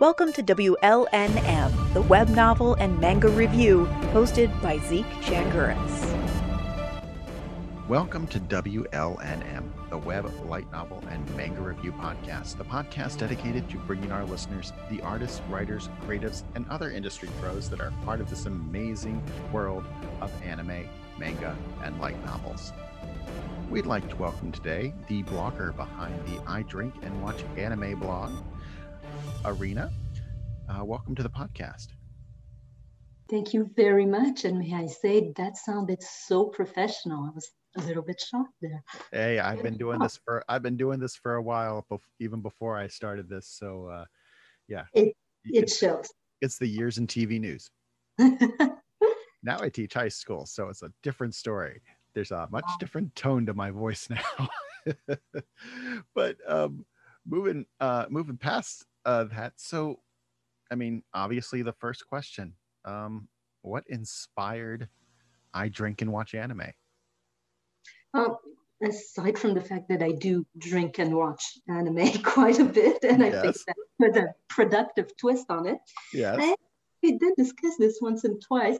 Welcome to WLNM, the web novel and manga review, hosted by Zeke Changuris. Welcome to WLNM, the web light novel and manga review podcast, the podcast dedicated to bringing our listeners the artists, writers, creatives, and other industry pros that are part of this amazing world of anime, manga, and light novels. We'd like to welcome today the blogger behind the I Drink and Watch Anime blog, Irina. Uh, welcome to the podcast. Thank you very much. And may I say, that sounded so professional. I was a little bit shocked there. Hey, I've been doing this for I've been doing this for a while, even before I started this. So, uh, yeah, it it it's, shows. it's the years in TV news. now I teach high school, so it's a different story. There's a much different tone to my voice now. but um, moving uh, moving past uh, that, so I mean, obviously, the first question: um, What inspired I drink and watch anime? Um, aside from the fact that I do drink and watch anime quite a bit, and I think Yes. that put a productive twist on it. Yes. I we did discuss this once and twice.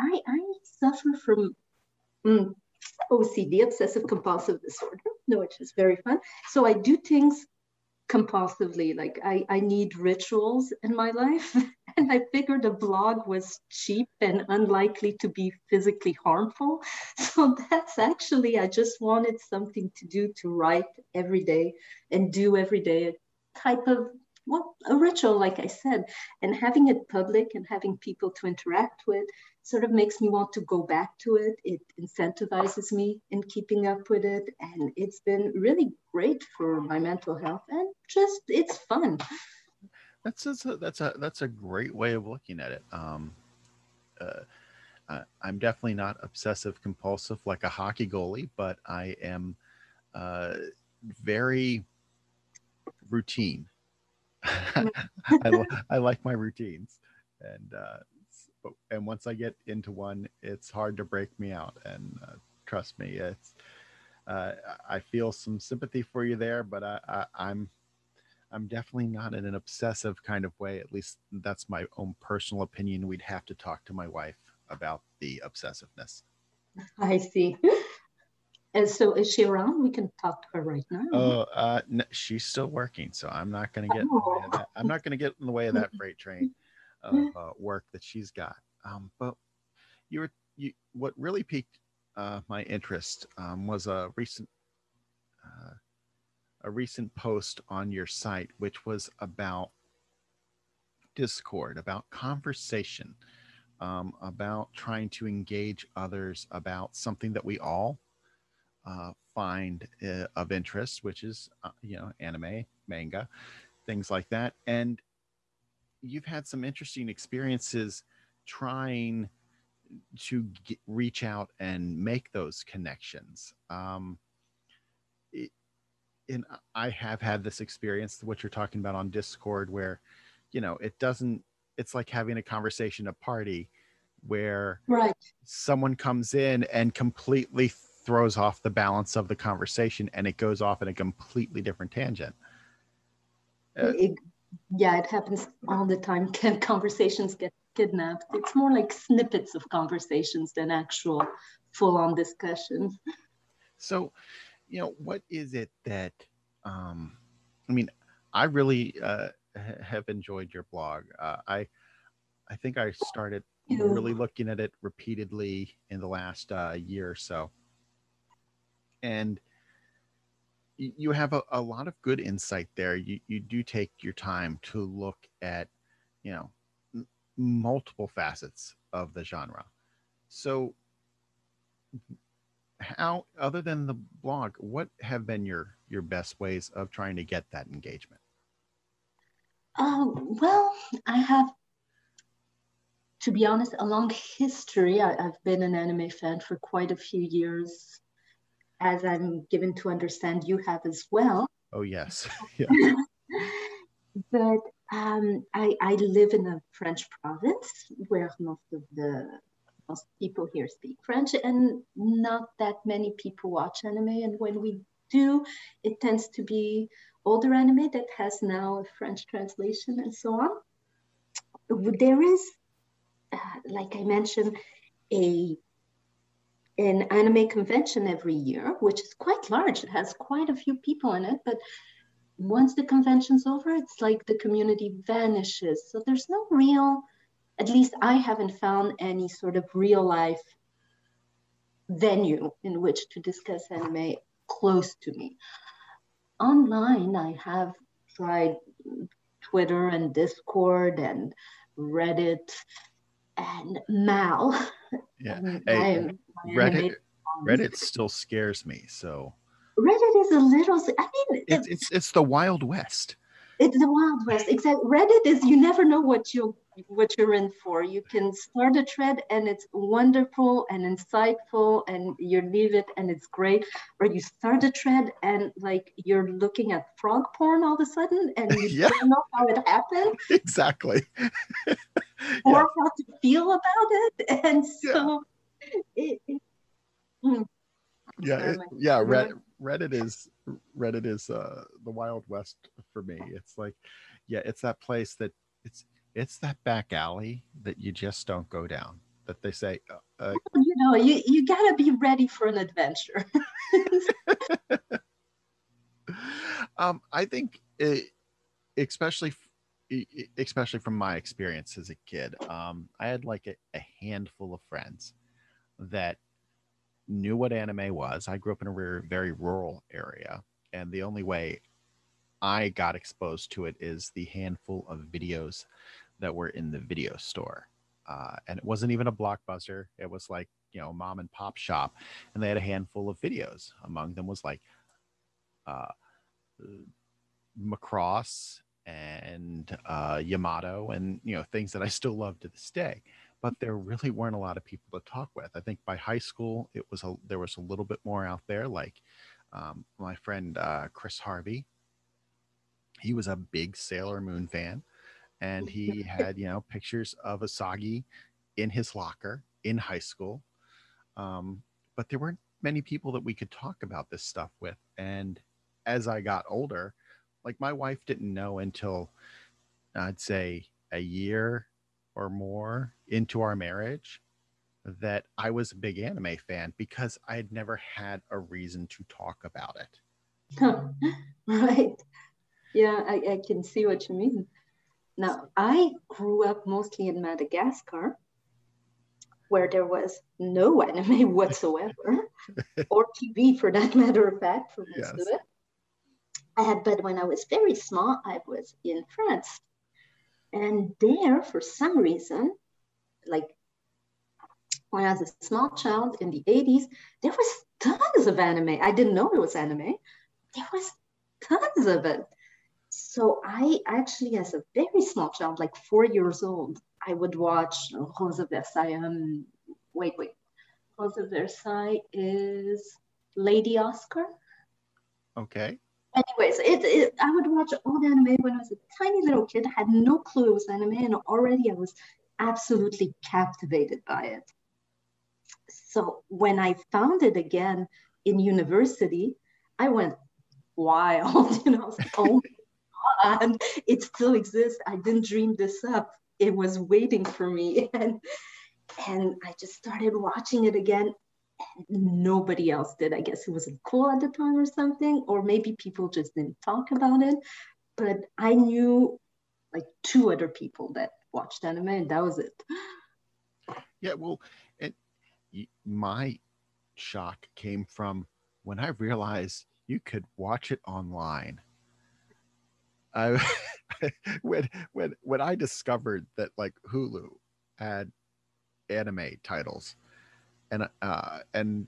I, I suffer from mm, OCD, obsessive compulsive disorder, which is very fun. So I do things compulsively. Like I, I need rituals in my life. And I figured a blog was cheap and unlikely to be physically harmful. So that's actually, I just wanted something to do to write every day and do every day a type of well, a ritual, like I said, and having it public and having people to interact with sort of makes me want to go back to it. It incentivizes me in keeping up with it. And it's been really great for my mental health and just it's fun. That's that's a, that's a that's a great way of looking at it. Um, uh, I, I'm definitely not obsessive compulsive like a hockey goalie, but I am uh, very routine. I, I like my routines, and uh, but- and once I get into one, it's hard to break me out. And uh, trust me, it's uh, I feel some sympathy for you there, but I, I I'm I'm definitely not in an obsessive kind of way. At least that's my own personal opinion. We'd have to talk to my wife about the obsessiveness. I see. And so is she around? We can talk to her right now. Oh, uh, n- she's still working, so I'm not going to get. In the way of that. I'm not going to get in the way of that freight train of uh, work that she's got. Um, but you were you. What really piqued uh, my interest um, was a recent uh, a recent post on your site, which was about Discord, about conversation, um, about trying to engage others about something that we all uh, find uh, of interest, which is uh, you know anime, manga, things like that. And you've had some interesting experiences trying to get, reach out and make those connections. Um, it, and I have had this experience, what you're talking about on Discord, where you know it doesn't. It's like having a conversation at a party where Right. someone comes in and completely throws off the balance of the conversation and it goes off in a completely different tangent. Uh, It- yeah, it happens all the time. Conversations get kidnapped? It's more like snippets of conversations than actual full-on discussion. So, you know, what is it that, um, I mean, I really uh, have enjoyed your blog. Uh, I, I think I started really looking at it repeatedly in the last uh, year or so. And you have a, a lot of good insight there. You, you do take your time to look at, you know, m- multiple facets of the genre. So, how, other than the blog, what have been your your best ways of trying to get that engagement? Um, well, I have, to be honest, a long history. I, I've been an anime fan for quite a few years, as I'm given to understand you have as well. Oh yes, yeah. but um, I, I live in a French province where most of the most people here speak French, and not that many people watch anime. And when we do, it tends to be older anime that has now a French translation and so on. There is, uh, like I mentioned, a an anime convention every year, which is quite large. It has quite a few people in it, but once the convention's over, it's like the community vanishes. So there's no real, at least I haven't found any sort of real life venue in which to discuss anime close to me. Online, I have tried Twitter and Discord and Reddit and Mal. Yeah, hey, Reddit. Reddit still scares me. So Reddit is a little. I mean, it's it's, it's the Wild West. It's the Wild West. Exactly. Reddit is you never know what you what you're in for. You can start a thread and it's wonderful and insightful and you leave it and it's great. Or you start a thread and like you're looking at frog porn all of a sudden and you yeah. don't know how it happened. Exactly. or yeah. how to feel about it. And so yeah. it, it hmm. yeah, it, yeah, Reddit, Reddit is Reddit is uh the Wild West for me. It's like, yeah, it's that place that it's it's that back alley that you just don't go down. That they say, uh, uh you know, you you gotta be ready for an adventure. um, I think, it, especially especially from my experience as a kid, um, I had like a, a handful of friends that knew what anime was. I grew up in a very, very rural area, and the only way I got exposed to it is the handful of videos that were in the video store. Uh, and it wasn't even a blockbuster. It was like, you know, mom and pop shop. And they had a handful of videos. Among them was like uh, Macross and uh, Yamato and, you know, things that I still love to this day. But there really weren't a lot of people to talk with. I think by high school, it was a, there was a little bit more out there. Like um, my friend uh, Chris Harvey, he was a big Sailor Moon fan and he had you know pictures of Usagi in his locker in high school. Um, but there weren't many people that we could talk about this stuff with. And as I got older, like my wife didn't know until I'd say a year or more into our marriage that I was a big anime fan because I had never had a reason to talk about it. right. Yeah, I, I can see what you mean. Now, I grew up mostly in Madagascar, where there was no anime whatsoever, or TV for that matter of fact, for most yes. of it. I had, but when I was very small, I was in France. And there, for some reason, like when I was a small child in the 80s, there was tons of anime. I didn't know it was anime. There was tons of it. So I actually, as a very small child, like four years old, I would watch Rose of Versailles. Um, wait, wait. Rose of Versailles is Lady Oscar. Okay. Anyways, it, it, I would watch all the anime when I was a tiny little kid. I had no clue it was anime, and already I was absolutely captivated by it. So when I found it again in university, I went wild. You know, oh and it still exists. I didn't dream this up. It was waiting for me. And and I just started watching it again. Nobody else did. I guess it wasn't cool at the time or something, or maybe people just didn't talk about it. But I knew like two other people that watched anime, and that was it. Yeah, well, it, my shock came from when I realized you could watch it online. I when when when I discovered that like Hulu had anime titles, and uh, and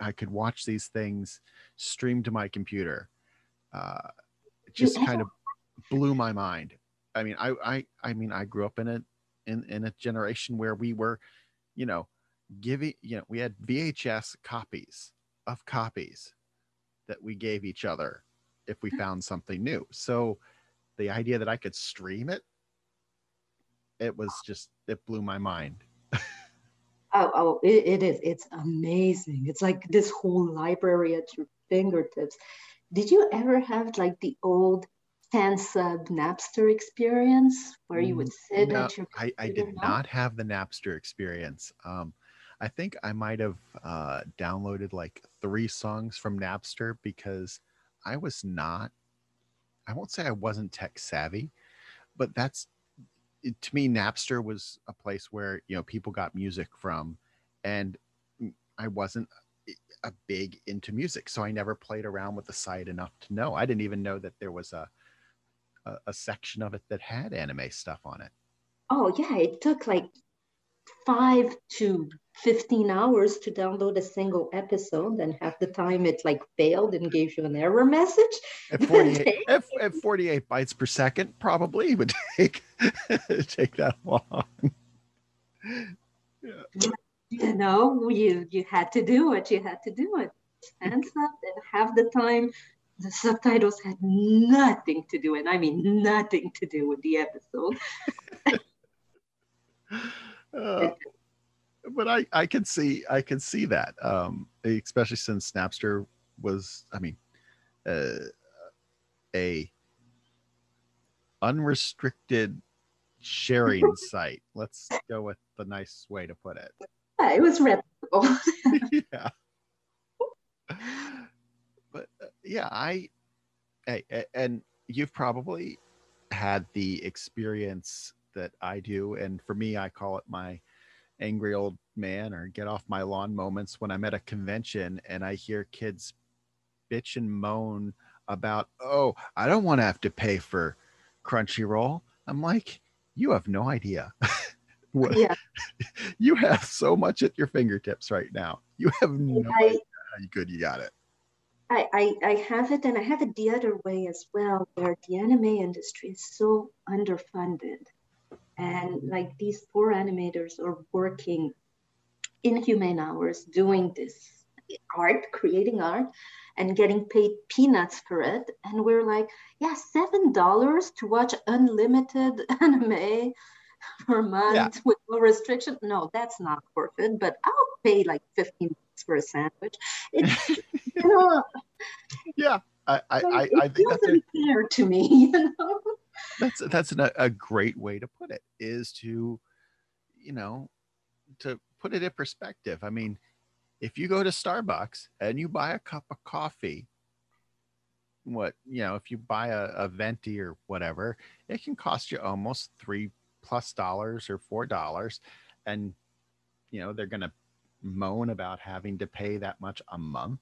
I could watch these things streamed to my computer, uh, it just kind of blew my mind. I mean, I I I mean, I grew up in a in in a generation where we were, you know, giving you know we had VHS copies of copies that we gave each other if we found something new. So the idea that I could stream it, it was just it blew my mind. Oh, oh it, it is. It's amazing. It's like this whole library at your fingertips. did you ever have like the old fan sub Napster experience where you would sit No, at your I, I did No? not have the Napster experience. Um, I think I might have uh, downloaded like three songs from Napster because I was not, I won't say I wasn't tech savvy, but that's, it, to me, Napster was a place where, you know, people got music from and I wasn't eh, a big into music. So I never played around with the site enough to know. I didn't even know that there was a, a, a section of it that had anime stuff on it. Oh yeah, it took like five to 15 hours to download a single episode and half the time it like failed and gave you an error message. at 48 at, at 48 bytes per second probably would take take that long You know, you you had to do it. You had to do it. And half the time the subtitles had nothing to do, and I mean nothing to do with the episode. Uh, but i i can see i can see that um especially since Napster was i mean uh, a unrestricted sharing site let's go with the nice way to put it Yeah, it was reputable. yeah. But uh, yeah, I, hey, and you've probably had the experience that I do, and for me, I call it my angry old man or get off my lawn moments when I'm at a convention and I hear kids bitch and moan about, oh, I don't want to have to pay for Crunchyroll. I'm like, you have no idea. what, yeah, you have so much at your fingertips right now. You have no I, idea how good you got it. I, I, I have it, and I have it the other way as well, where the anime industry is so underfunded. And like these poor animators are working inhumane hours doing this art, creating art, and getting paid peanuts for it. And we're like, yeah, $7 to watch unlimited anime per month with no restriction. No, that's not worth it, but I'll pay like 15 bucks for a sandwich. It's, you know, Yeah, I I, I, I think that's a, unfair to me, you know. That's that's an, a great way to put it. Is to, you know, to put it in perspective. I mean, if you go to Starbucks and you buy a cup of coffee, what you know, if you buy a, a venti or whatever, it can cost you almost three plus dollars or four dollars, and you know they're gonna moan about having to pay that much a month.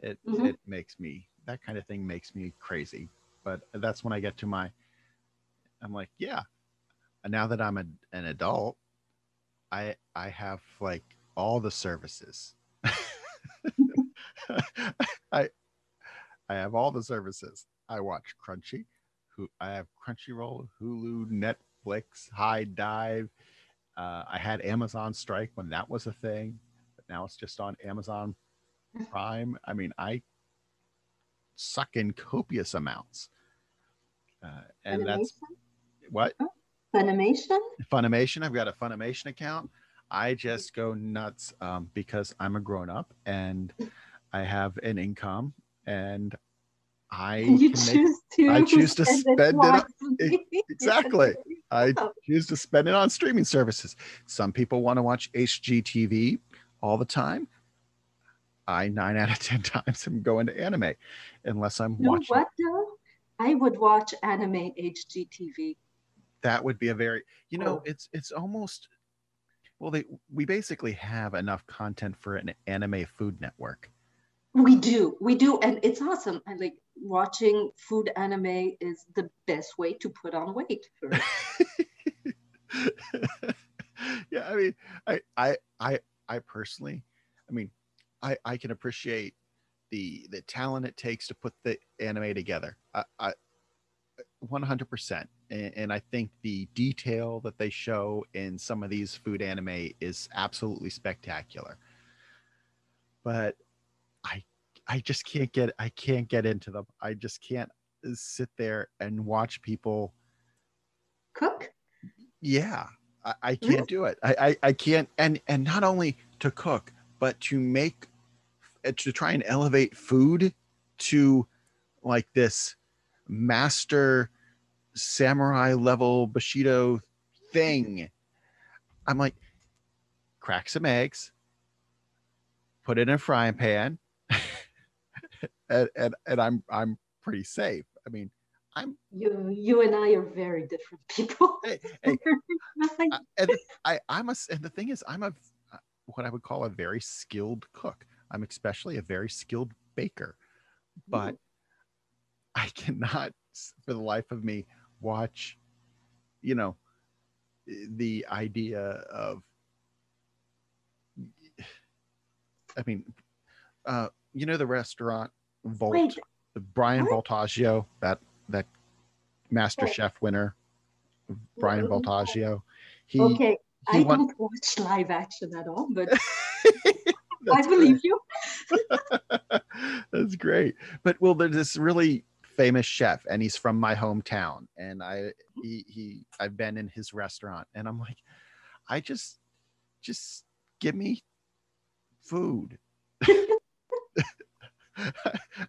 It Mhm. it makes me that kind of thing makes me crazy. But that's when I get to my, I'm like, yeah. And now that I'm a, an adult, I I have like all the services. I I have all the services. I watch Crunchy, who I have Crunchyroll, Hulu, Netflix, HIDIVE. Uh, I had Anime Strike when that was a thing, but now it's just on Amazon Prime. I mean, I suck in copious amounts, uh, and that's what Funimation. Funimation. I've got a Funimation account. I just go nuts um, because I'm a grown up and I have an income and I You make- choose to. I choose to spend it on- wisely. exactly. I Oh. choose to spend it on streaming services. Some people want to watch HGTV all the time. I nine out of ten times am going to anime, unless I'm You watching. what though? I would watch anime HGTV. That would be a very, you know, Oh. it's it's almost. Well, they we basically have enough content for an anime food network. We do, we do, and it's awesome. I like watching food anime is the best way to put on weight. Yeah, I mean, I, I, I, I personally, I mean, I, I can appreciate the the talent it takes to put the anime together. I, I 100%. And, and I think the detail that they show in some of these food anime is absolutely spectacular. But I, I just can't get, I can't get into them. I just can't sit there and watch people cook. yeah i, I can't do it I, I i can't and and not only to cook but to make to try and elevate food to like this master samurai level Bushido thing. I'm like, crack some eggs, put it in a frying pan, and, and and I'm I'm pretty safe. I mean, I'm you you and I are very different people. hey, hey, I, and I I'm a and the thing is I'm a uh, what I would call a very skilled cook. I'm especially a very skilled baker, mm-hmm. but I cannot for the life of me watch, you know, the idea of I mean, uh, you know the restaurant Volt, Wait. Bryan What? Voltaggio, that that Master. Chef winner, Bryan. Voltaggio. He, okay, he I won- don't watch live action at all, but I believe you. That's great. But well, there's this really famous chef, and he's from my hometown, and I he, he I've been in his restaurant, and I'm like, I just just give me food.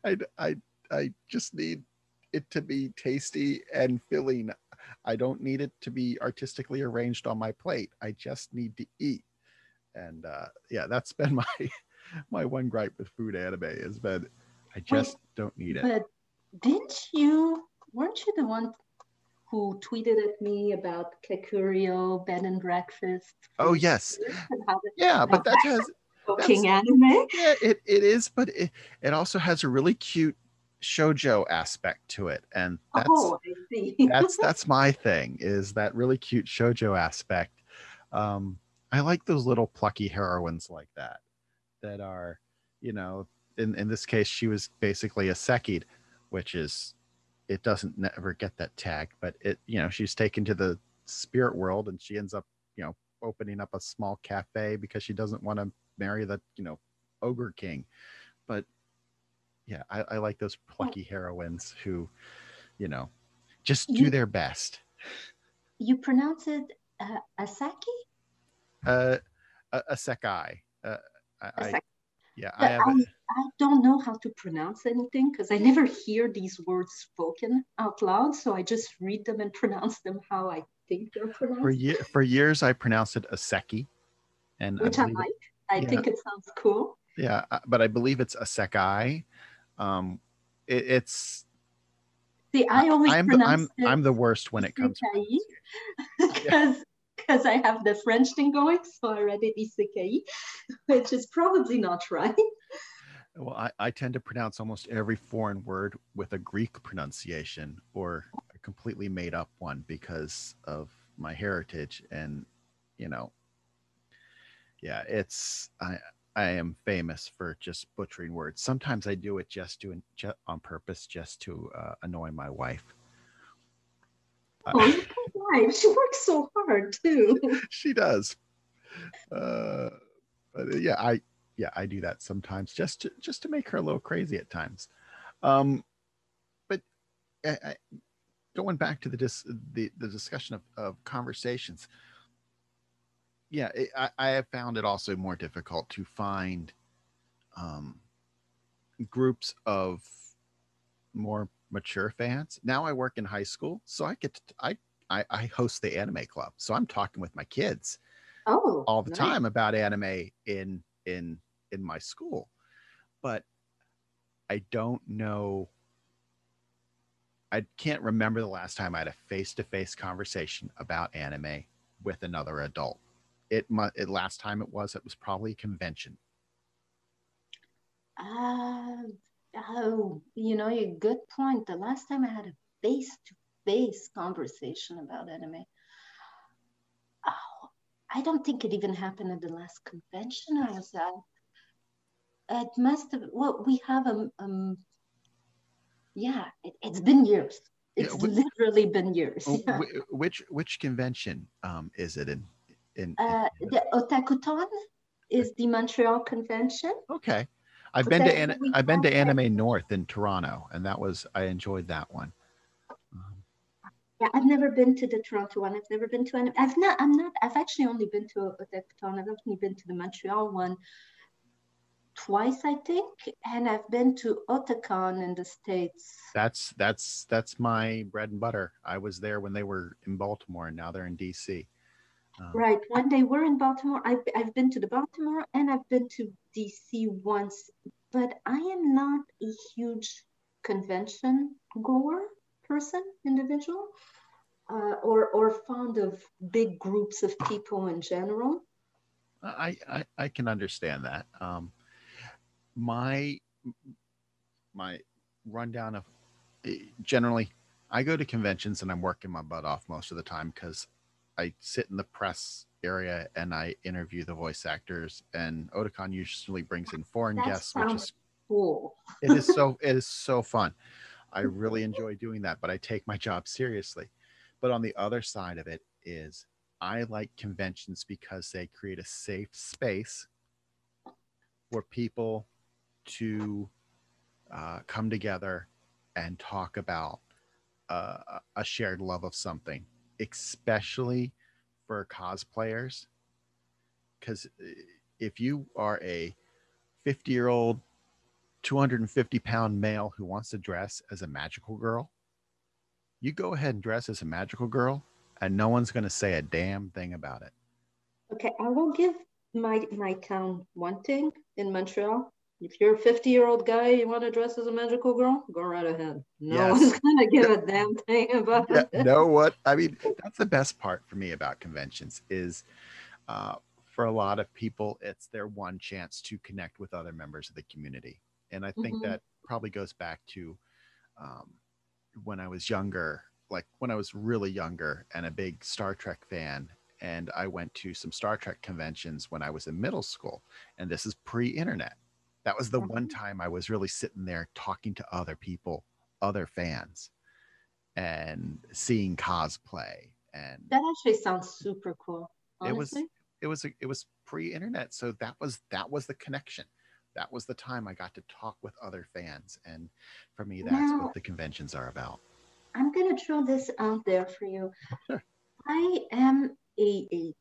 I I I just need it to be tasty and filling. I don't need it to be artistically arranged on my plate. I just need to eat. And uh, yeah, that's been my my one gripe with food anime has been I just don't need it. But didn't you? Weren't you the one who tweeted at me about Kakuriyo bed and breakfast? Oh yes, and how the yeah, but that has cooking anime. yeah, it, it is, but it, it also has a really cute shojo aspect to it, and that's oh, I see. that's that's my thing is that really cute shojo aspect. Um, I like those little plucky heroines like that, that are, you know, in in this case she was basically a sekid, which is, it doesn't never get that tag, but it you know she's taken to the spirit world and she ends up you know opening up a small cafe because she doesn't want to marry the you know ogre king, but yeah, I, I like those plucky heroines who, you know, just do their best. you pronounce it uh, Asaki? Uh, a, a sekai. Uh, I. yeah, I. I, I don't know how to pronounce anything because I never hear these words spoken out loud. So I just read them and pronounce them how I think they're pronounced, for ye- for years I pronounced it a seki, and which I it- like. I yeah. think it sounds cool. yeah, uh, but I believe it's a sekai. Um, it, it's See, I always I'm the, pronounce I'm I'm the worst when it comes to because because I have the French thing going, so I read it isekai, which is probably not right. Well, I, I tend to pronounce almost every foreign word with a Greek pronunciation or a completely made up one because of my heritage. And, you know, yeah, it's, I, I am famous for just butchering words. Sometimes I do it just to, on purpose, just to uh, annoy my wife. Oh, wife. She works so hard too. she does. Uh, but uh, yeah, I yeah I do that sometimes just to just to make her a little crazy at times. Um, but I, I, going back to the dis, the the discussion of, of conversations, yeah, it, I, I have found it also more difficult to find um, groups of more mature fans. Now I work in high school, so I get to, I, I I host the anime club, so I'm talking with my kids Oh, all the nice. time about anime in in in my school but i don't know i can't remember the last time i had a face-to-face conversation about anime with another adult it it last time it was it was probably a convention Uh, oh, you know, a good point. The last time I had a face-to-face conversation about anime, oh, I don't think it even happened at the last convention I was at. It must have. Well, we have a. Um, yeah, it, it's been years. Yeah, It's literally been years. Oh, yeah. which which convention um is it in in, in- Uh, the Otakuthon is the Montreal convention. okay i've been to an, i've been to anime north in toronto and that was i enjoyed that one um, Yeah, I've never been to the Toronto one. I've never been to any. I've not. I'm not. I've actually only been to Otakuthon. I've only been to the Montreal one twice, I think, and I've been to Otakon in the States. That's that's that's my bread and butter. I was there when they were in Baltimore, and now they're in DC. Um, right. When they were in Baltimore, I've, I've been to the Baltimore and I've been to DC once, but I am not a huge convention goer person, individual, uh, or or fond of big groups of people in general. I I, I can understand that. Um, my my rundown of eh, generally I go to conventions and I'm working my butt off most of the time because I sit in the press area and I interview the voice actors and Otakon usually brings in foreign that guests, which is cool. it is so it is so fun. I really enjoy doing that, but I take my job seriously. But on the other side of it is I like conventions because they create a safe space for people to uh, come together and talk about uh, a shared love of something, especially for cosplayers. Because if you are a 50 year old, 250 pound male who wants to dress as a magical girl, you go ahead and dress as a magical girl, and no one's going to say a damn thing about it. Okay, I will give my my town one thing in Montreal if you're a 50 year old guy, you want to dress as a magical girl, go right ahead. No yes. one's going to give a damn thing about yeah, it. Know what? I mean, that's the best part for me about conventions is uh, for a lot of people, it's their one chance to connect with other members of the community. And I think mm-hmm. that probably goes back to um, when I was younger, like when I was really younger and a big Star Trek fan. And I went to some Star Trek conventions when I was in middle school. And this is pre internet that was the one mm-hmm. time I was really sitting there talking to other people, other fans, and seeing cosplay. And that actually sounds super cool. Honestly. It was it was it was pre-internet, so that was that was the connection. That was the time I got to talk with other fans, and for me, that's now, what the conventions are about. I'm gonna throw this out there for you. Sure. I am a, a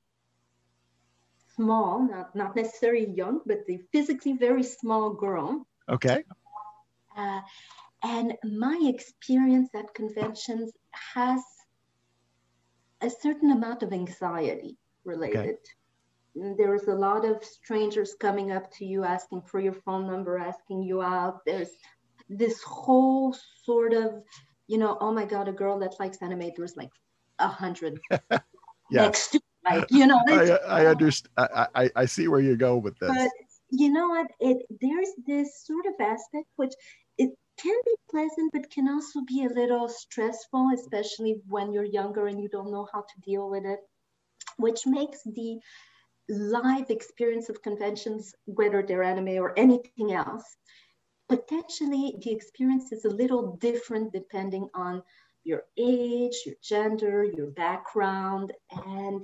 small, not, not necessarily young, but the physically very small girl. Okay. Uh, and my experience at conventions has a certain amount of anxiety related. Okay. There is a lot of strangers coming up to you asking for your phone number, asking you out. There's this whole sort of, you know, oh my God, a girl that likes anime, there's like a hundred yes. next to like you know I, I understand I, I i see where you go with this. But you know what? It there's this sort of aspect which it can be pleasant but can also be a little stressful especially when you're younger and you don't know how to deal with it which makes the live experience of conventions whether they're anime or anything else potentially the experience is a little different depending on your age, your gender, your background, and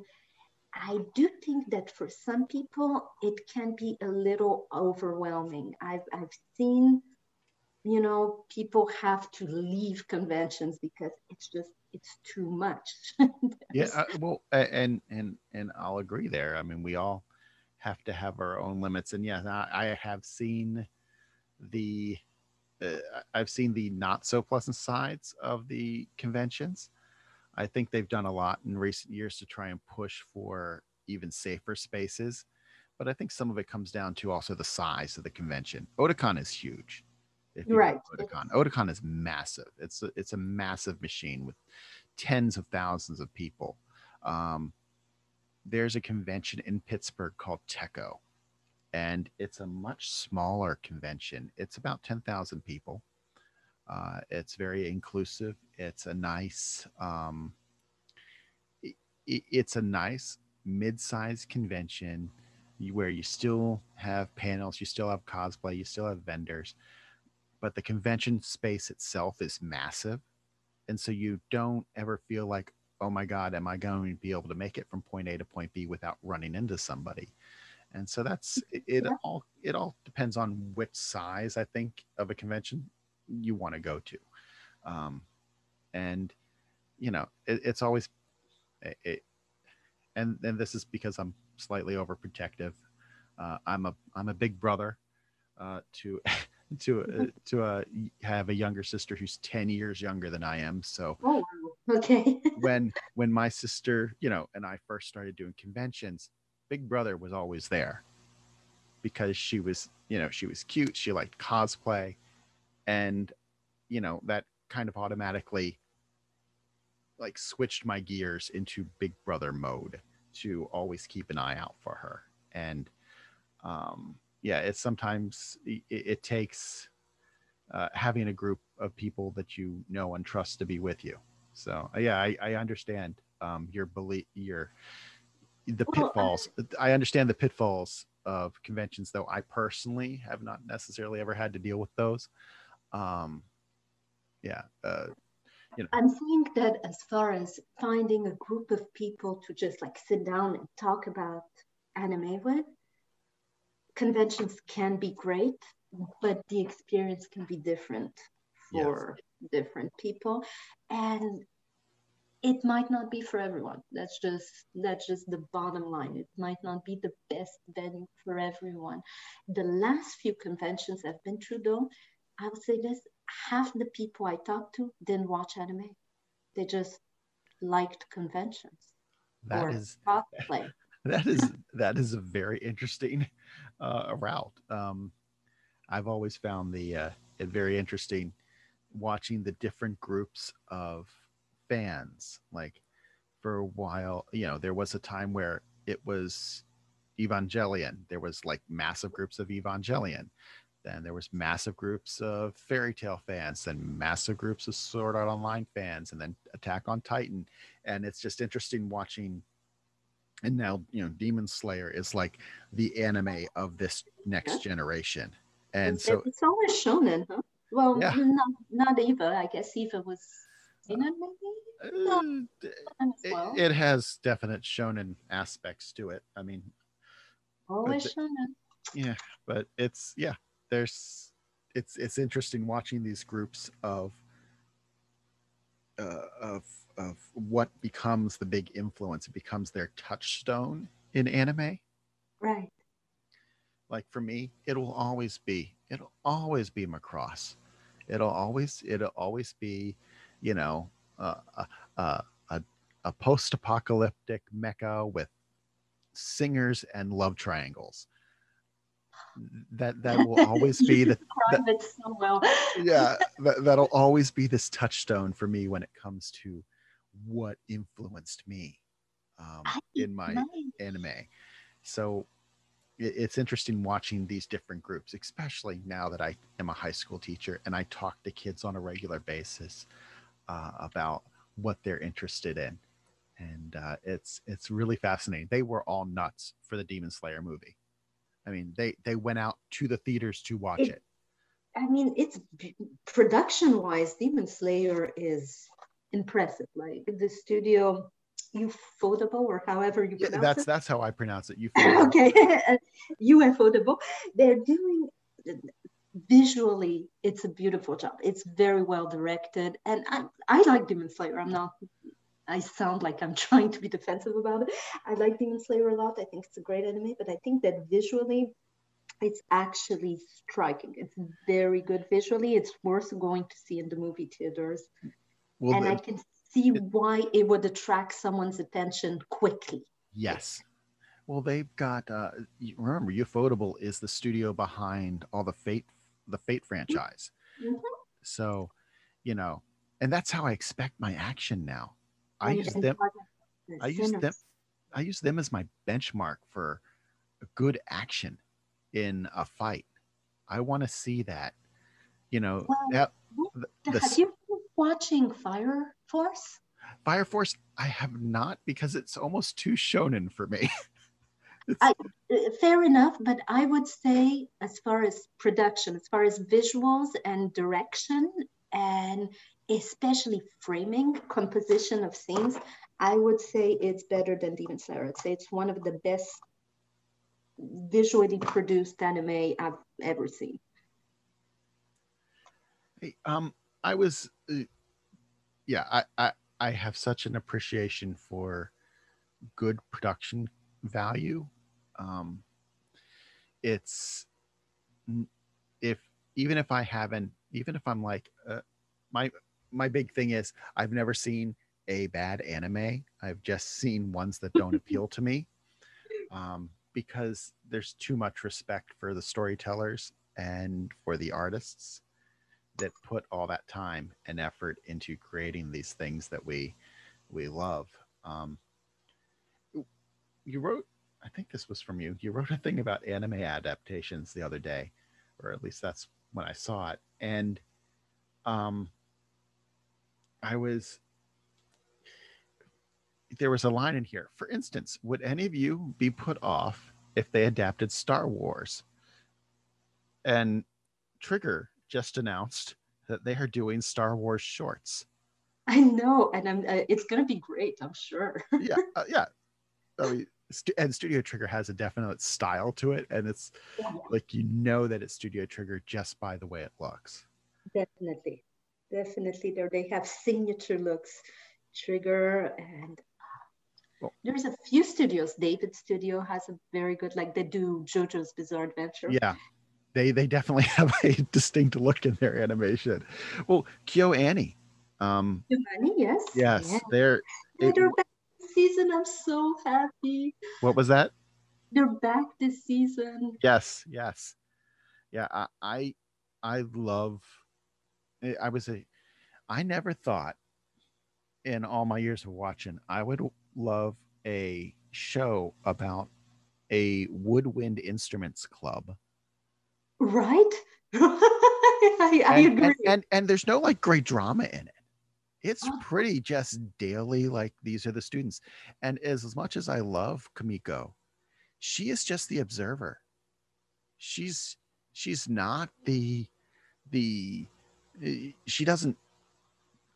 I do think that for some people, it can be a little overwhelming. I've, I've seen, you know, people have to leave conventions because it's just, it's too much. yeah. Uh, well, and, and, and I'll agree there. I mean, we all have to have our own limits. And yes, I, I have seen the, uh, I've seen the not so pleasant sides of the conventions I think they've done a lot in recent years to try and push for even safer spaces. But I think some of it comes down to also the size of the convention. Otakon is huge. right. Otakon. Otakon is massive. It's a, it's a massive machine with tens of thousands of people. Um, there's a convention in Pittsburgh called Tekko, and it's a much smaller convention. It's about 10,000 people. Uh, it's very inclusive. It's a nice, um, it, it's a nice mid-sized convention where you still have panels, you still have cosplay, you still have vendors, but the convention space itself is massive, and so you don't ever feel like, oh my god, am I going to be able to make it from point A to point B without running into somebody? And so that's it, it all. It all depends on which size I think of a convention you want to go to. Um, and you know it, it's always it, it, and and this is because i'm slightly overprotective. Uh, i'm a i'm a big brother uh, to to uh, to uh, have a younger sister who's 10 years younger than I am. So Oh, okay. when when my sister, you know, and I first started doing conventions, Big Brother was always there because she was, you know, she was cute, she liked cosplay, and you know, that kind of automatically like switched my gears into Big Brother mode to always keep an eye out for her. And um yeah, it's sometimes it, it takes uh, having a group of people that you know and trust to be with you. So uh, yeah, I, I understand um, your belief, your the Well, I- pitfalls. I understand the pitfalls of conventions, though. I personally have not necessarily ever had to deal with those. Um, yeah, uh, you know. I'm saying that as far as finding a group of people to just like sit down and talk about anime with, conventions can be great, but the experience can be different Yes. for different people. And it might not be for everyone. That's just that's just the bottom line. It might not be the best venue for everyone. The last few conventions I've been through though, I would say this half the people I talked to didn't watch anime. They just liked conventions that or is cosplay. that is that is a very interesting uh, route. Um, I've always found the uh, it very interesting watching the different groups of fans. Like for a while, you know, there was a time where it was Evangelion. There was like massive groups of Evangelion. Then there was massive groups of Fairy Tail fans, then massive groups of Sword Art Online fans, and then Attack on Titan. And it's just interesting watching and now you know demon slayer is like the anime of this next generation and It's- so it's always shonen, huh? Well, Yeah. not, not Eva. I guess Eva was maybe uh, as it, well. it has definite shonen aspects to it i mean always the- shonen. yeah but it's yeah there's it's it's interesting watching these groups of uh, of of what becomes the big influence. It becomes their touchstone in anime. Right. like for me it'll always be it'll always be macross. It'll always it'll always be you know uh, a, a, a, a post-apocalyptic mecha with singers and love triangles that that will always be the it so well. yeah that, that'll always be this touchstone for me when it comes to what influenced me um, in my Nice. anime. So it, it's interesting watching these different groups, especially now that I am a high school teacher and I talk to kids on a regular basis uh, about what they're interested in, and uh, it's it's really fascinating. They were all nuts for the Demon Slayer movie. I mean, they they went out to the theaters to watch It- it. I mean, it's production wise, Demon Slayer is impressive. Like the studio, Ufotable, or however you Yeah, that's it. that's how I pronounce it. You okay, UFOdable. They're doing visually, it's a beautiful job. It's very well directed, and I, I like Demon Slayer. I'm not. I sound like I'm trying to be defensive about it. I like Demon Slayer a lot. I think it's a great anime, but I think that visually, it's actually striking. It's very good visually. It's worth going to see in the movie theaters, well, and the- I can see why it would attract someone's attention quickly. Yes. Well, they've got. Uh, remember, Ufotable is the studio behind all the Fate, the Fate franchise. Mhm. So, you know, and that's how I expect my action now. I use them. part of the I use them. I use them as my benchmark for good action in a fight. I want to see that. You know, Well, that, the, the Have you been watching Fire Force? Fire Force. I have not because it's almost too shonen for me. I- Uh, Fair enough, but I would say, as far as production, as far as visuals and direction, and especially framing, composition of scenes, I would say it's better than Demon Slayer. I'd say it's one of the best visually produced anime I've ever seen. Hey, um, I was, uh, yeah, I, I, I have such an appreciation for good production value. Um, it's, if even if I haven't, even if I'm like, uh, my my big thing is I've never seen a bad anime. I've just seen ones that don't appeal to me, um, because there's too much respect for the storytellers and for the artists that put all that time and effort into creating these things that we we love. Um, you wrote, I think this was from you. You wrote a thing about anime adaptations the other day, or at least that's when I saw it, and um, I was there was a line in here. For instance, would any of you be put off if they adapted Star Wars? And Trigger just announced that they are doing Star Wars shorts. I know, and I'm. Uh, it's gonna be great. I'm sure. yeah, uh, yeah. I mean, and Studio Trigger has a definite style to it, and it's Yeah, like you know that it's Studio Trigger just by the way it looks. definitely, definitely. There they have signature looks, Trigger, and Well- there's a few studios. David Studio has a very good, like they do JoJo's Bizarre Adventure. Yeah, they they definitely have a distinct look in their animation. Well, KyoAni, um, Giovanni, yes. yes, Yeah. they're. It- they're back this season. I'm so happy. what was that? They're back this season. Yes, yes, yeah. I I, I love. I I was a. I never thought, in all my years of watching, I would love a show about a woodwind instruments club. Right? I, I and, agree. and, and and there's no like great drama in it it's Oh. pretty just daily like these are the students and as, as much as i love Kumiko she is just the observer she's she's not the the eh, she doesn't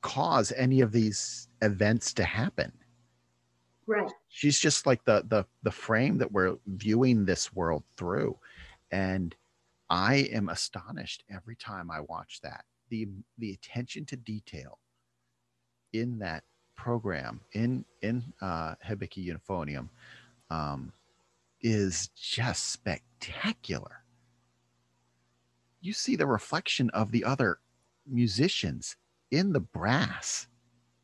cause any of these events to happen. Right. she's just like the the the frame that we're viewing this world through. And i am astonished every time i watch that. The the attention to detail in that program in in uh Hibike Euphonium um is just spectacular. You see the reflection of the other musicians in the brass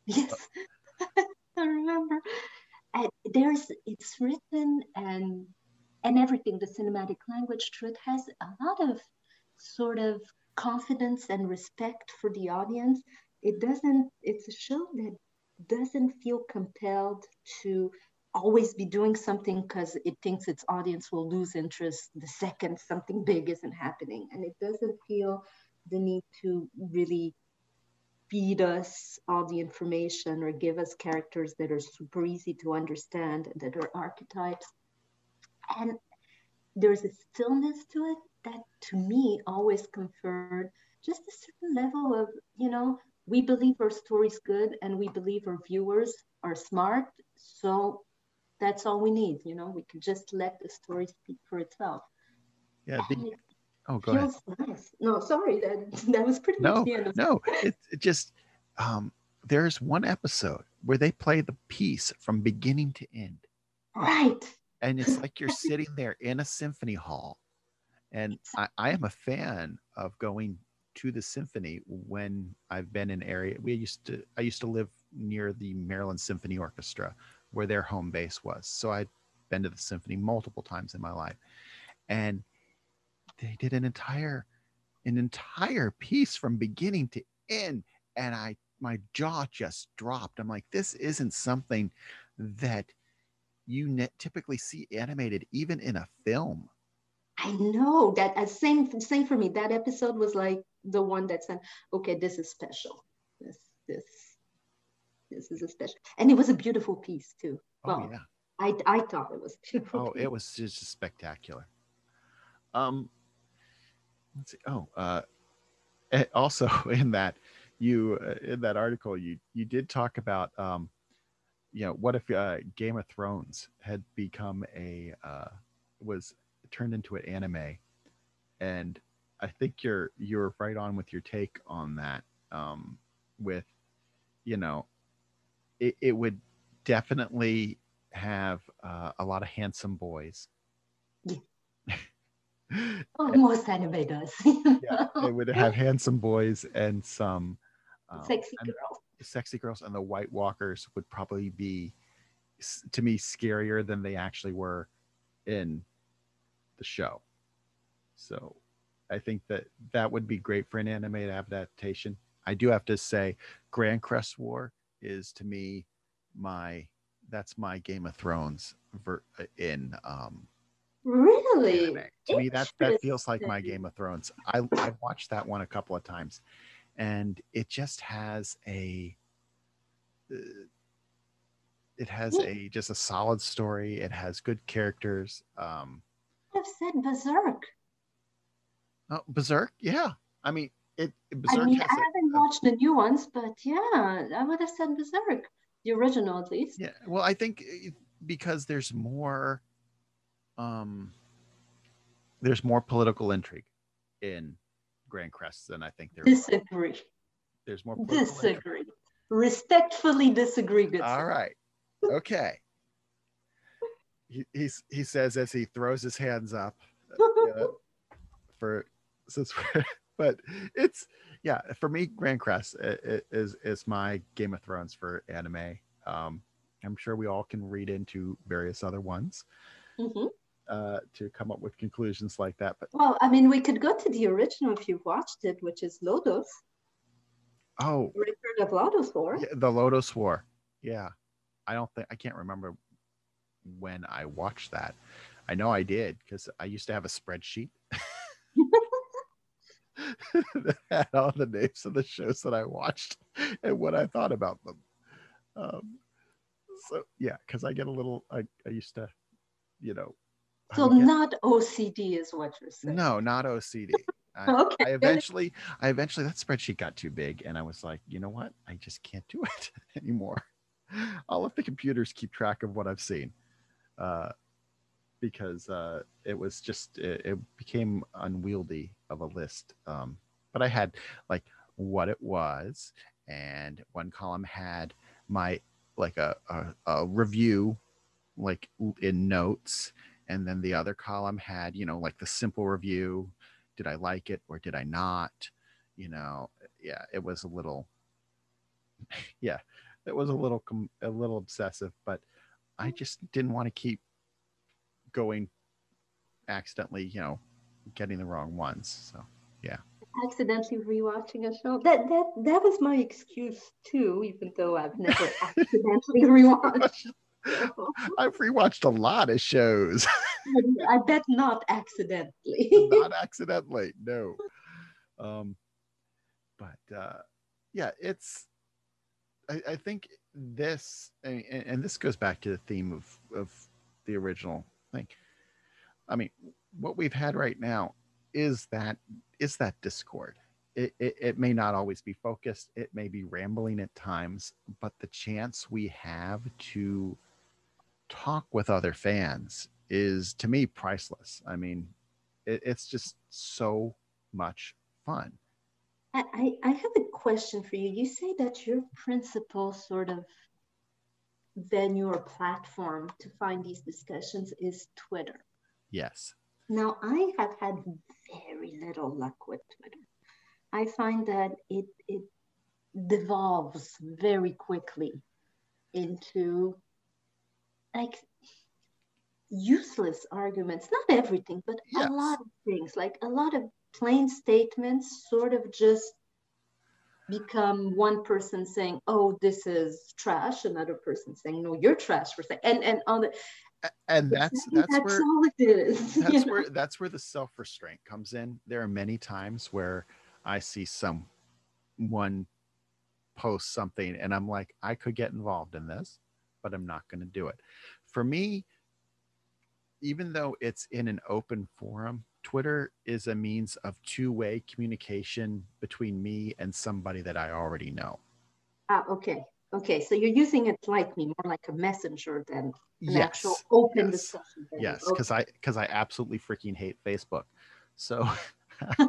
Yes. I remember. There's it's written and and everything, the cinematic language truth has a lot of sort of confidence and respect for the audience. It doesn't, it's a show that doesn't feel compelled to always be doing something because it thinks its audience will lose interest the second something big isn't happening. And it doesn't feel the need to really feed us all the information or give us characters that are super easy to understand, that are archetypes. And there's a stillness to it that to me always conferred just a certain level of, you know, we believe our story's good and we believe our viewers are smart. So that's all we need. You know, we can just let the story speak for itself. yeah And the, it oh go ahead. nice. No, sorry, that that was pretty No, much the end of no it, it just um there's one episode where they play the piece from beginning to end. Right. and it's like you're sitting there in a symphony hall. And I, I am a fan of going to the symphony when i've been in area we used to i used to live near the maryland symphony orchestra where their home base was. So i'd been to the symphony multiple times in my life. And they did an entire an entire piece from beginning to end and i my jaw just dropped i'm like this isn't something that you typically see animated even in a film I know that uh, same same for me. That episode was like the one that said, "Okay, this is special. This this this is a special," and it was a beautiful piece too. oh Well, yeah I I thought it was beautiful. oh piece. it was just spectacular um let's see. Oh uh eh, also in that you uh, in that article you you did talk about um you know what if uh game of thrones had become a uh was turned into an anime? And i think you're you're right on with your take on that um with you know it, it would definitely have uh, a lot of handsome boys. Yeah. Oh, most anime yeah, they would have handsome boys and some um, Sexy and girl. sexy girls, and the White Walkers would probably be to me scarier than they actually were in the show. So I think that that would be great for an animated adaptation. I do have to say, Grancrest War is to me my that's my Game of Thrones ver- in um Really? To me, that that feels like my Game of Thrones. I I watched that one a couple of times, and it just has a. uh, it has a just a solid story. It has good characters. Um, I've said Berserk. oh, Berserk, yeah. I mean, it I Berserk mean, has I a- haven't a- watched the new ones, but yeah, I would have said Berserk, the original at least. Yeah, well, I think uh, because there's more, um, there's more political intrigue in Grancrest than I think there. Disagree. There's more. political intrigue. Disagree. Respectfully disagree, good All sir. right. Okay. He, he's, he says as he throws his hands up uh, for since but it's yeah for me Grancrest is is my Game of Thrones for anime. Um, I'm sure we all can read into various other ones Mhm. Uh, to come up with conclusions like that. But Well, I mean, we could go to the original if you've watched it, which is Lodoss, oh, Record of Lodoss War. yeah, the Lodoss War. Yeah, I don't think I can't remember when I watched that. I know I did because I used to have a spreadsheet that had all the names of the shows that I watched and what I thought about them. Um, so yeah, because I get a little. I, I used to, you know. So would get- not OCD is what you're saying. no, not OCD. I, Okay. I eventually, I eventually that spreadsheet got too big, and I was like, you know what? I just can't do it anymore. I'll let the computers keep track of what I've seen, uh, because uh, it was just it, it became unwieldy of a list. Um, but I had like what it was, and one column had my like a a, a review, like in notes, and then the other column had you know like the simple review did I like it or did I not? You know, yeah, it was a little, yeah, it was a little, a little obsessive, but I just didn't want to keep going accidentally, you know, getting the wrong ones. So, yeah. accidentally rewatching a show. That that that was my excuse too, even though I've never accidentally rewatched. I've rewatched a lot of shows, I bet not accidentally. not accidentally, no. Um, but uh, yeah, it's. I, I think this, and, and this goes back to the theme of of the original thing. I mean, what we've had right now is that is that discord. It, it, it may not always be focused. It may be rambling at times, but the chance we have to talk with other fans is to me priceless. I mean, it, it's just so much fun. I, I I have a question for you. You say that your principal sort of venue or platform to find these discussions is Twitter. Yes. Now, I have had very little luck with Twitter. I find that it it devolves very quickly into like useless arguments. Not everything, but Yes. a lot of things. Like a lot of plain statements sort of just become one person saying, "Oh, this is trash," another person saying, "No, you're trash for saying," and and on the And that's that's, that's where all it is. you that's know? where that's where the self-restraint comes in there are many times where i see someone post something and i'm like i could get involved in this but i'm not going to do it for me even though it's in an open forum twitter is a means of two-way communication between me and somebody that i already know Ah, okay. Okay. So you're using it like me, more like a messenger than an yes actual open yes, discussion. venue. yes Okay. because i because i absolutely freaking hate facebook so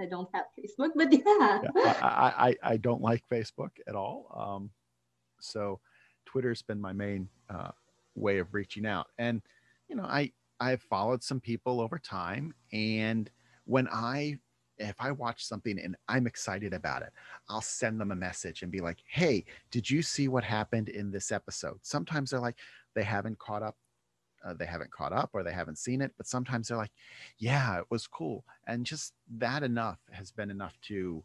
I, don't have Facebook, but yeah. yeah, I, I, I, I don't like Facebook at all. Um, so Twitter's been my main uh, way of reaching out. And, you know, I, I've followed some people over time, and when I if I watch something and I'm excited about it, I'll send them a message and be like, "Hey, did you see what happened in this episode?" Sometimes they're like, they haven't caught up, uh, they haven't caught up, or they haven't seen it, but sometimes they're like, "Yeah, it was cool," and just that enough has been enough to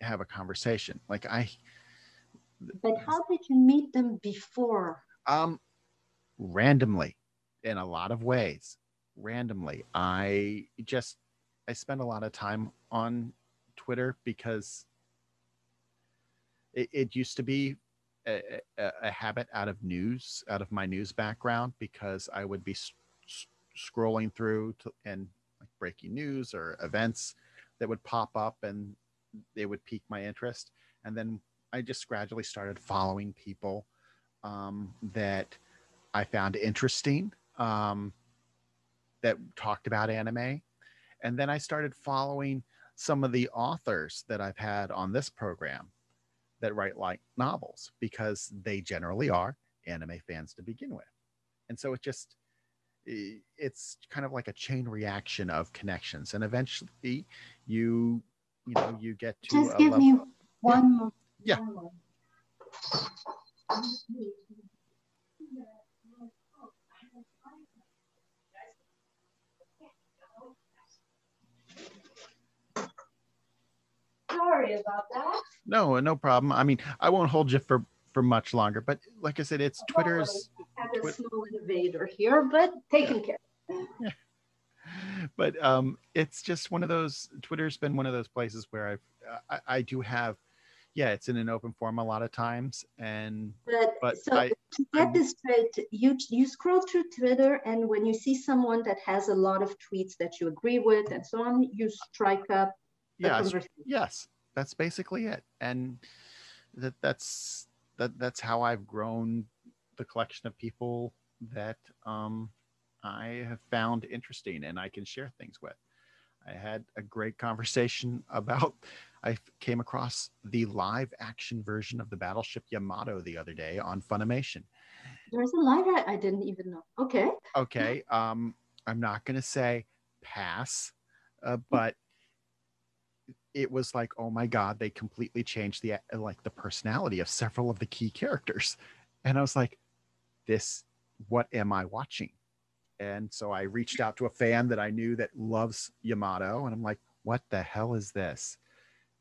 have a conversation. Like I. But how did you meet them before? Um, randomly, in a lot of ways. Randomly, I just I spend a lot of time on Twitter because it, it used to be a, a, a, habit out of news, out of my news background, because I would be s- s- scrolling through to, and like breaking news or events that would pop up and they would pique my interest. And then I just gradually started following people um, that I found interesting um, that talked about anime and then I started following some of the authors that I've had on this program that write like novels because they generally are anime fans to begin with. And so it just, it's kind of like a chain reaction of connections. And eventually you, you know, you get to. Just give level. me one more. Yeah. Sorry about that. No, no problem. I mean, I won't hold you for for much longer, but like I said, it's Twitter's. A small innovator here, but taken care. Yeah. But um, it's just one of those. Twitter's been one of those places where I've I, I do have, yeah, it's in an open form a lot of times, and but, but so I, to get I'm- this straight, you you scroll through Twitter, and when you see someone that has a lot of tweets that you agree with and so on, you strike up yeah, yes that's basically it and that that's that that's how i've grown the collection of people that um i have found interesting and i can share things with. I had a great conversation about i came across the live action version of the battleship yamato the other day on funimation. There's a live I didn't even know. Okay. okay um i'm not going to say pass uh, but it was like oh my god they completely changed the like the personality of several of the key characters. And i was like this what am i watching? And so i reached out to a fan that i knew that loves yamato and i'm like what the hell is this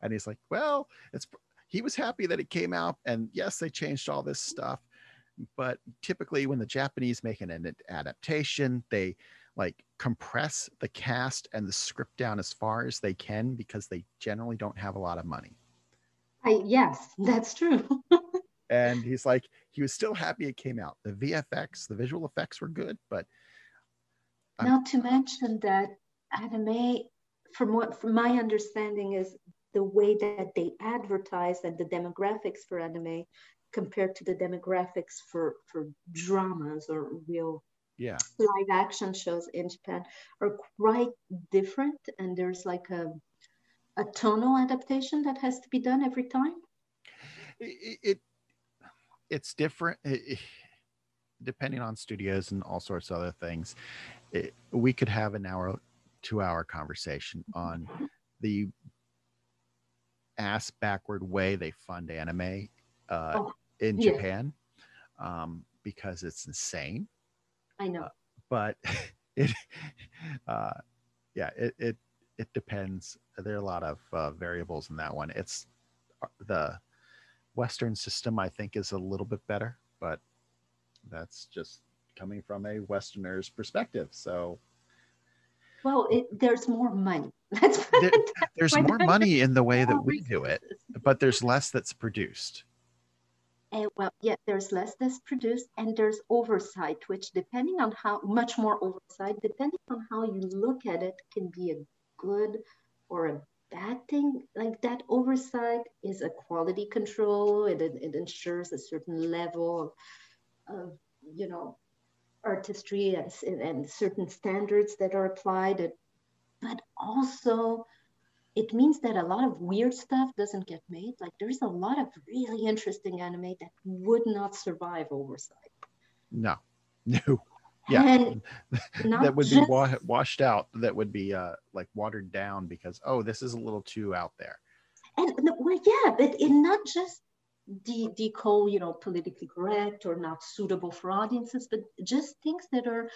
and he's like well it's he was happy that it came out and yes they changed all this stuff but typically when the japanese make an adaptation they like compress the cast and the script down as far as they can because they generally don't have a lot of money. I, yes, that's true. and he's like, he was still happy it came out. The VFX, the visual effects were good, but Not to mention that anime, from what from my understanding, is the way that they advertise and the demographics for anime compared to the demographics for for dramas or real yeah, live action shows in Japan are quite different, and there's like a a tonal adaptation that has to be done every time. it, it it's different it- depending on studios and all sorts of other things. It, we could have an hour, two hour conversation on the ass backward way they fund anime uh, Oh, in yeah. Japan um, because it's insane. I know. but it uh yeah it it it depends there are a lot of uh, variables in that one it's uh, the western system i think is a little bit better but that's just coming from a westerner's perspective so Well, it, there's more money. There, there's more money in the way that oh we do it but there's less that's produced And well, yeah, there's less that's produced and there's oversight, which depending on how much more oversight, depending on how you look at it, can be a good or a bad thing. Like that oversight is a quality control. It, it, it ensures a certain level of, of you know, artistry and, and certain standards that are applied. It, but also it means that a lot of weird stuff doesn't get made. Like there's a lot of really interesting anime that would not survive oversight. no no Yeah, And that would be wa- washed out. That would be uh, like watered down because oh, this is a little too out there. and well, yeah, but it not just the the call, you know, politically correct or not suitable for audiences, but just things that are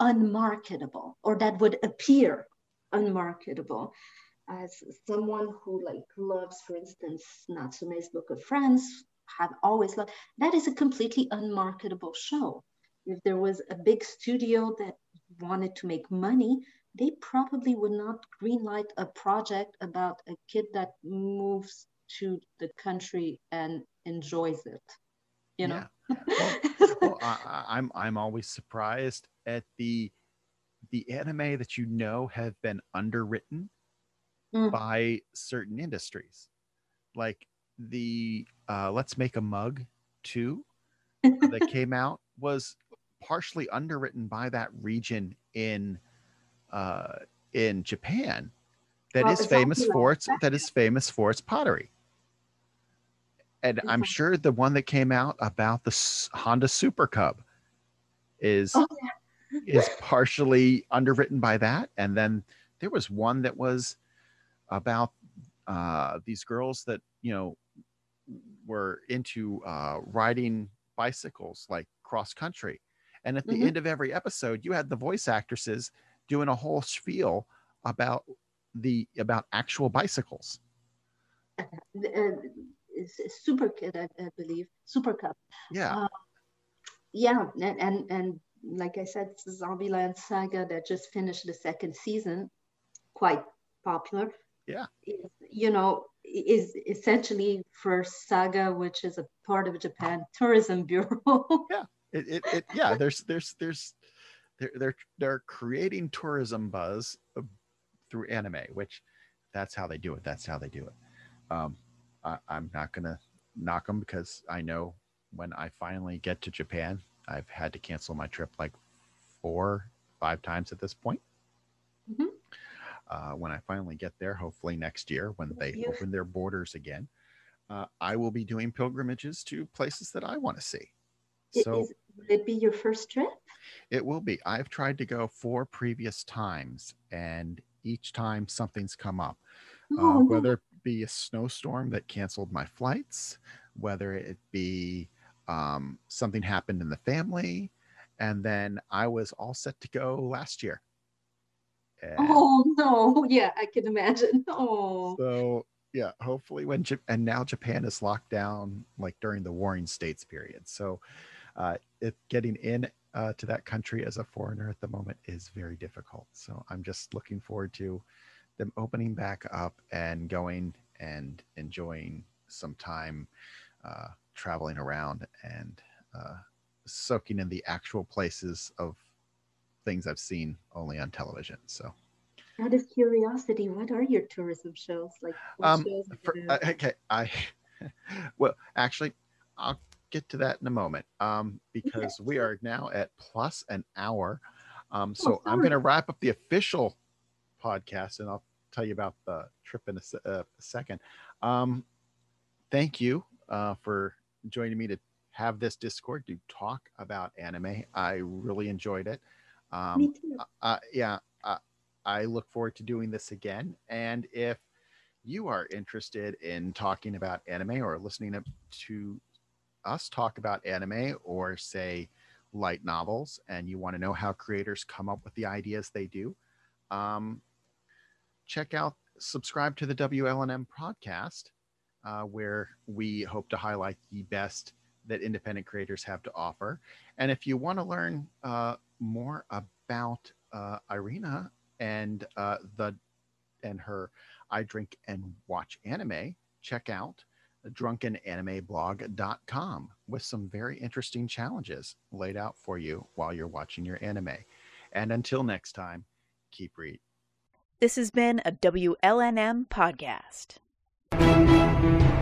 unmarketable or that would appear unmarketable. As someone who like loves, for instance, Natsume's Book of Friends, have always loved that is a completely unmarketable show. If there was a big studio that wanted to make money, they probably would not greenlight a project about a kid that moves to the country and enjoys it. You know? well, I, I- I'm I'm always surprised at the the anime that you know have been underwritten Mm. by certain industries, like the uh, Let's Make a Mug Too that came out was partially underwritten by that region in uh, in Japan that Well, is exactly famous for its that. is famous for its pottery. And I'm sure the one that came out about the Honda Super Cub is Oh, is partially underwritten by that. And then there was one that was about uh, these girls that you know were into uh, riding bicycles like cross country. And at the Mhm. end of every episode, you had the voice actresses doing a whole spiel about the about actual bicycles. uh, it's a super kid, I, I believe, Super Cub. Yeah, Uh, Yeah, and, and and like I said, Zombieland Saga that just finished the second season, quite popular. Yeah. Is, you know, is essentially for Saga, which is a part of Japan Tourism Bureau. it, it, it yeah. There's there's there's they're they're they're creating tourism buzz uh, through anime, which that's how they do it. That's how they do it. Um, I, I'm not gonna knock them because I know when I finally get to Japan, I've had to cancel my trip like four, five times at this point. Mhm. Uh, when I finally get there, hopefully next year, when they You- open their borders again, uh, I will be doing pilgrimages to places that I want to see. It So is- will it be your first trip? it will be. I've tried to go four previous times, and each time something's come up. Uh, Oh, no. whether it be a snowstorm that canceled my flights, whether it be um, something happened in the family, and then I was all set to go last year. And Oh no! Yeah, I can imagine. Oh, so yeah, hopefully when Jap- and now Japan is locked down like during the warring states period. So uh, it getting in uh, to that country as a foreigner at the moment is very difficult. So I'm just looking forward to them opening back up and going and enjoying some time uh, traveling around and uh, soaking in the actual places of things I've seen only on television. So. out of curiosity, what are your tourism shows like? what Um, shows For, uh, okay, I well, actually, I'll get to that in a moment um, because we are now at plus an hour. Um, so I'm going to wrap up the official podcast, and I'll tell you about the trip in a, se- uh, a second. Um, thank you uh, for joining me to have this Discord to talk about anime. I really enjoyed it. Um, Me too. uh, yeah, uh, I look forward to doing this again. And if you are interested in talking about anime or listening to us talk about anime or say light novels, and you want to know how creators come up with the ideas they do, um, check out, subscribe to the WLNM podcast, uh, where we hope to highlight the best that independent creators have to offer. And if you want to learn uh, more about uh, Irina and uh, the and her I drink and watch anime, check out drunkenanimeblog.com with some very interesting challenges laid out for you while you're watching your anime. And until next time, keep reading. This has been a WLNM podcast. Thank you.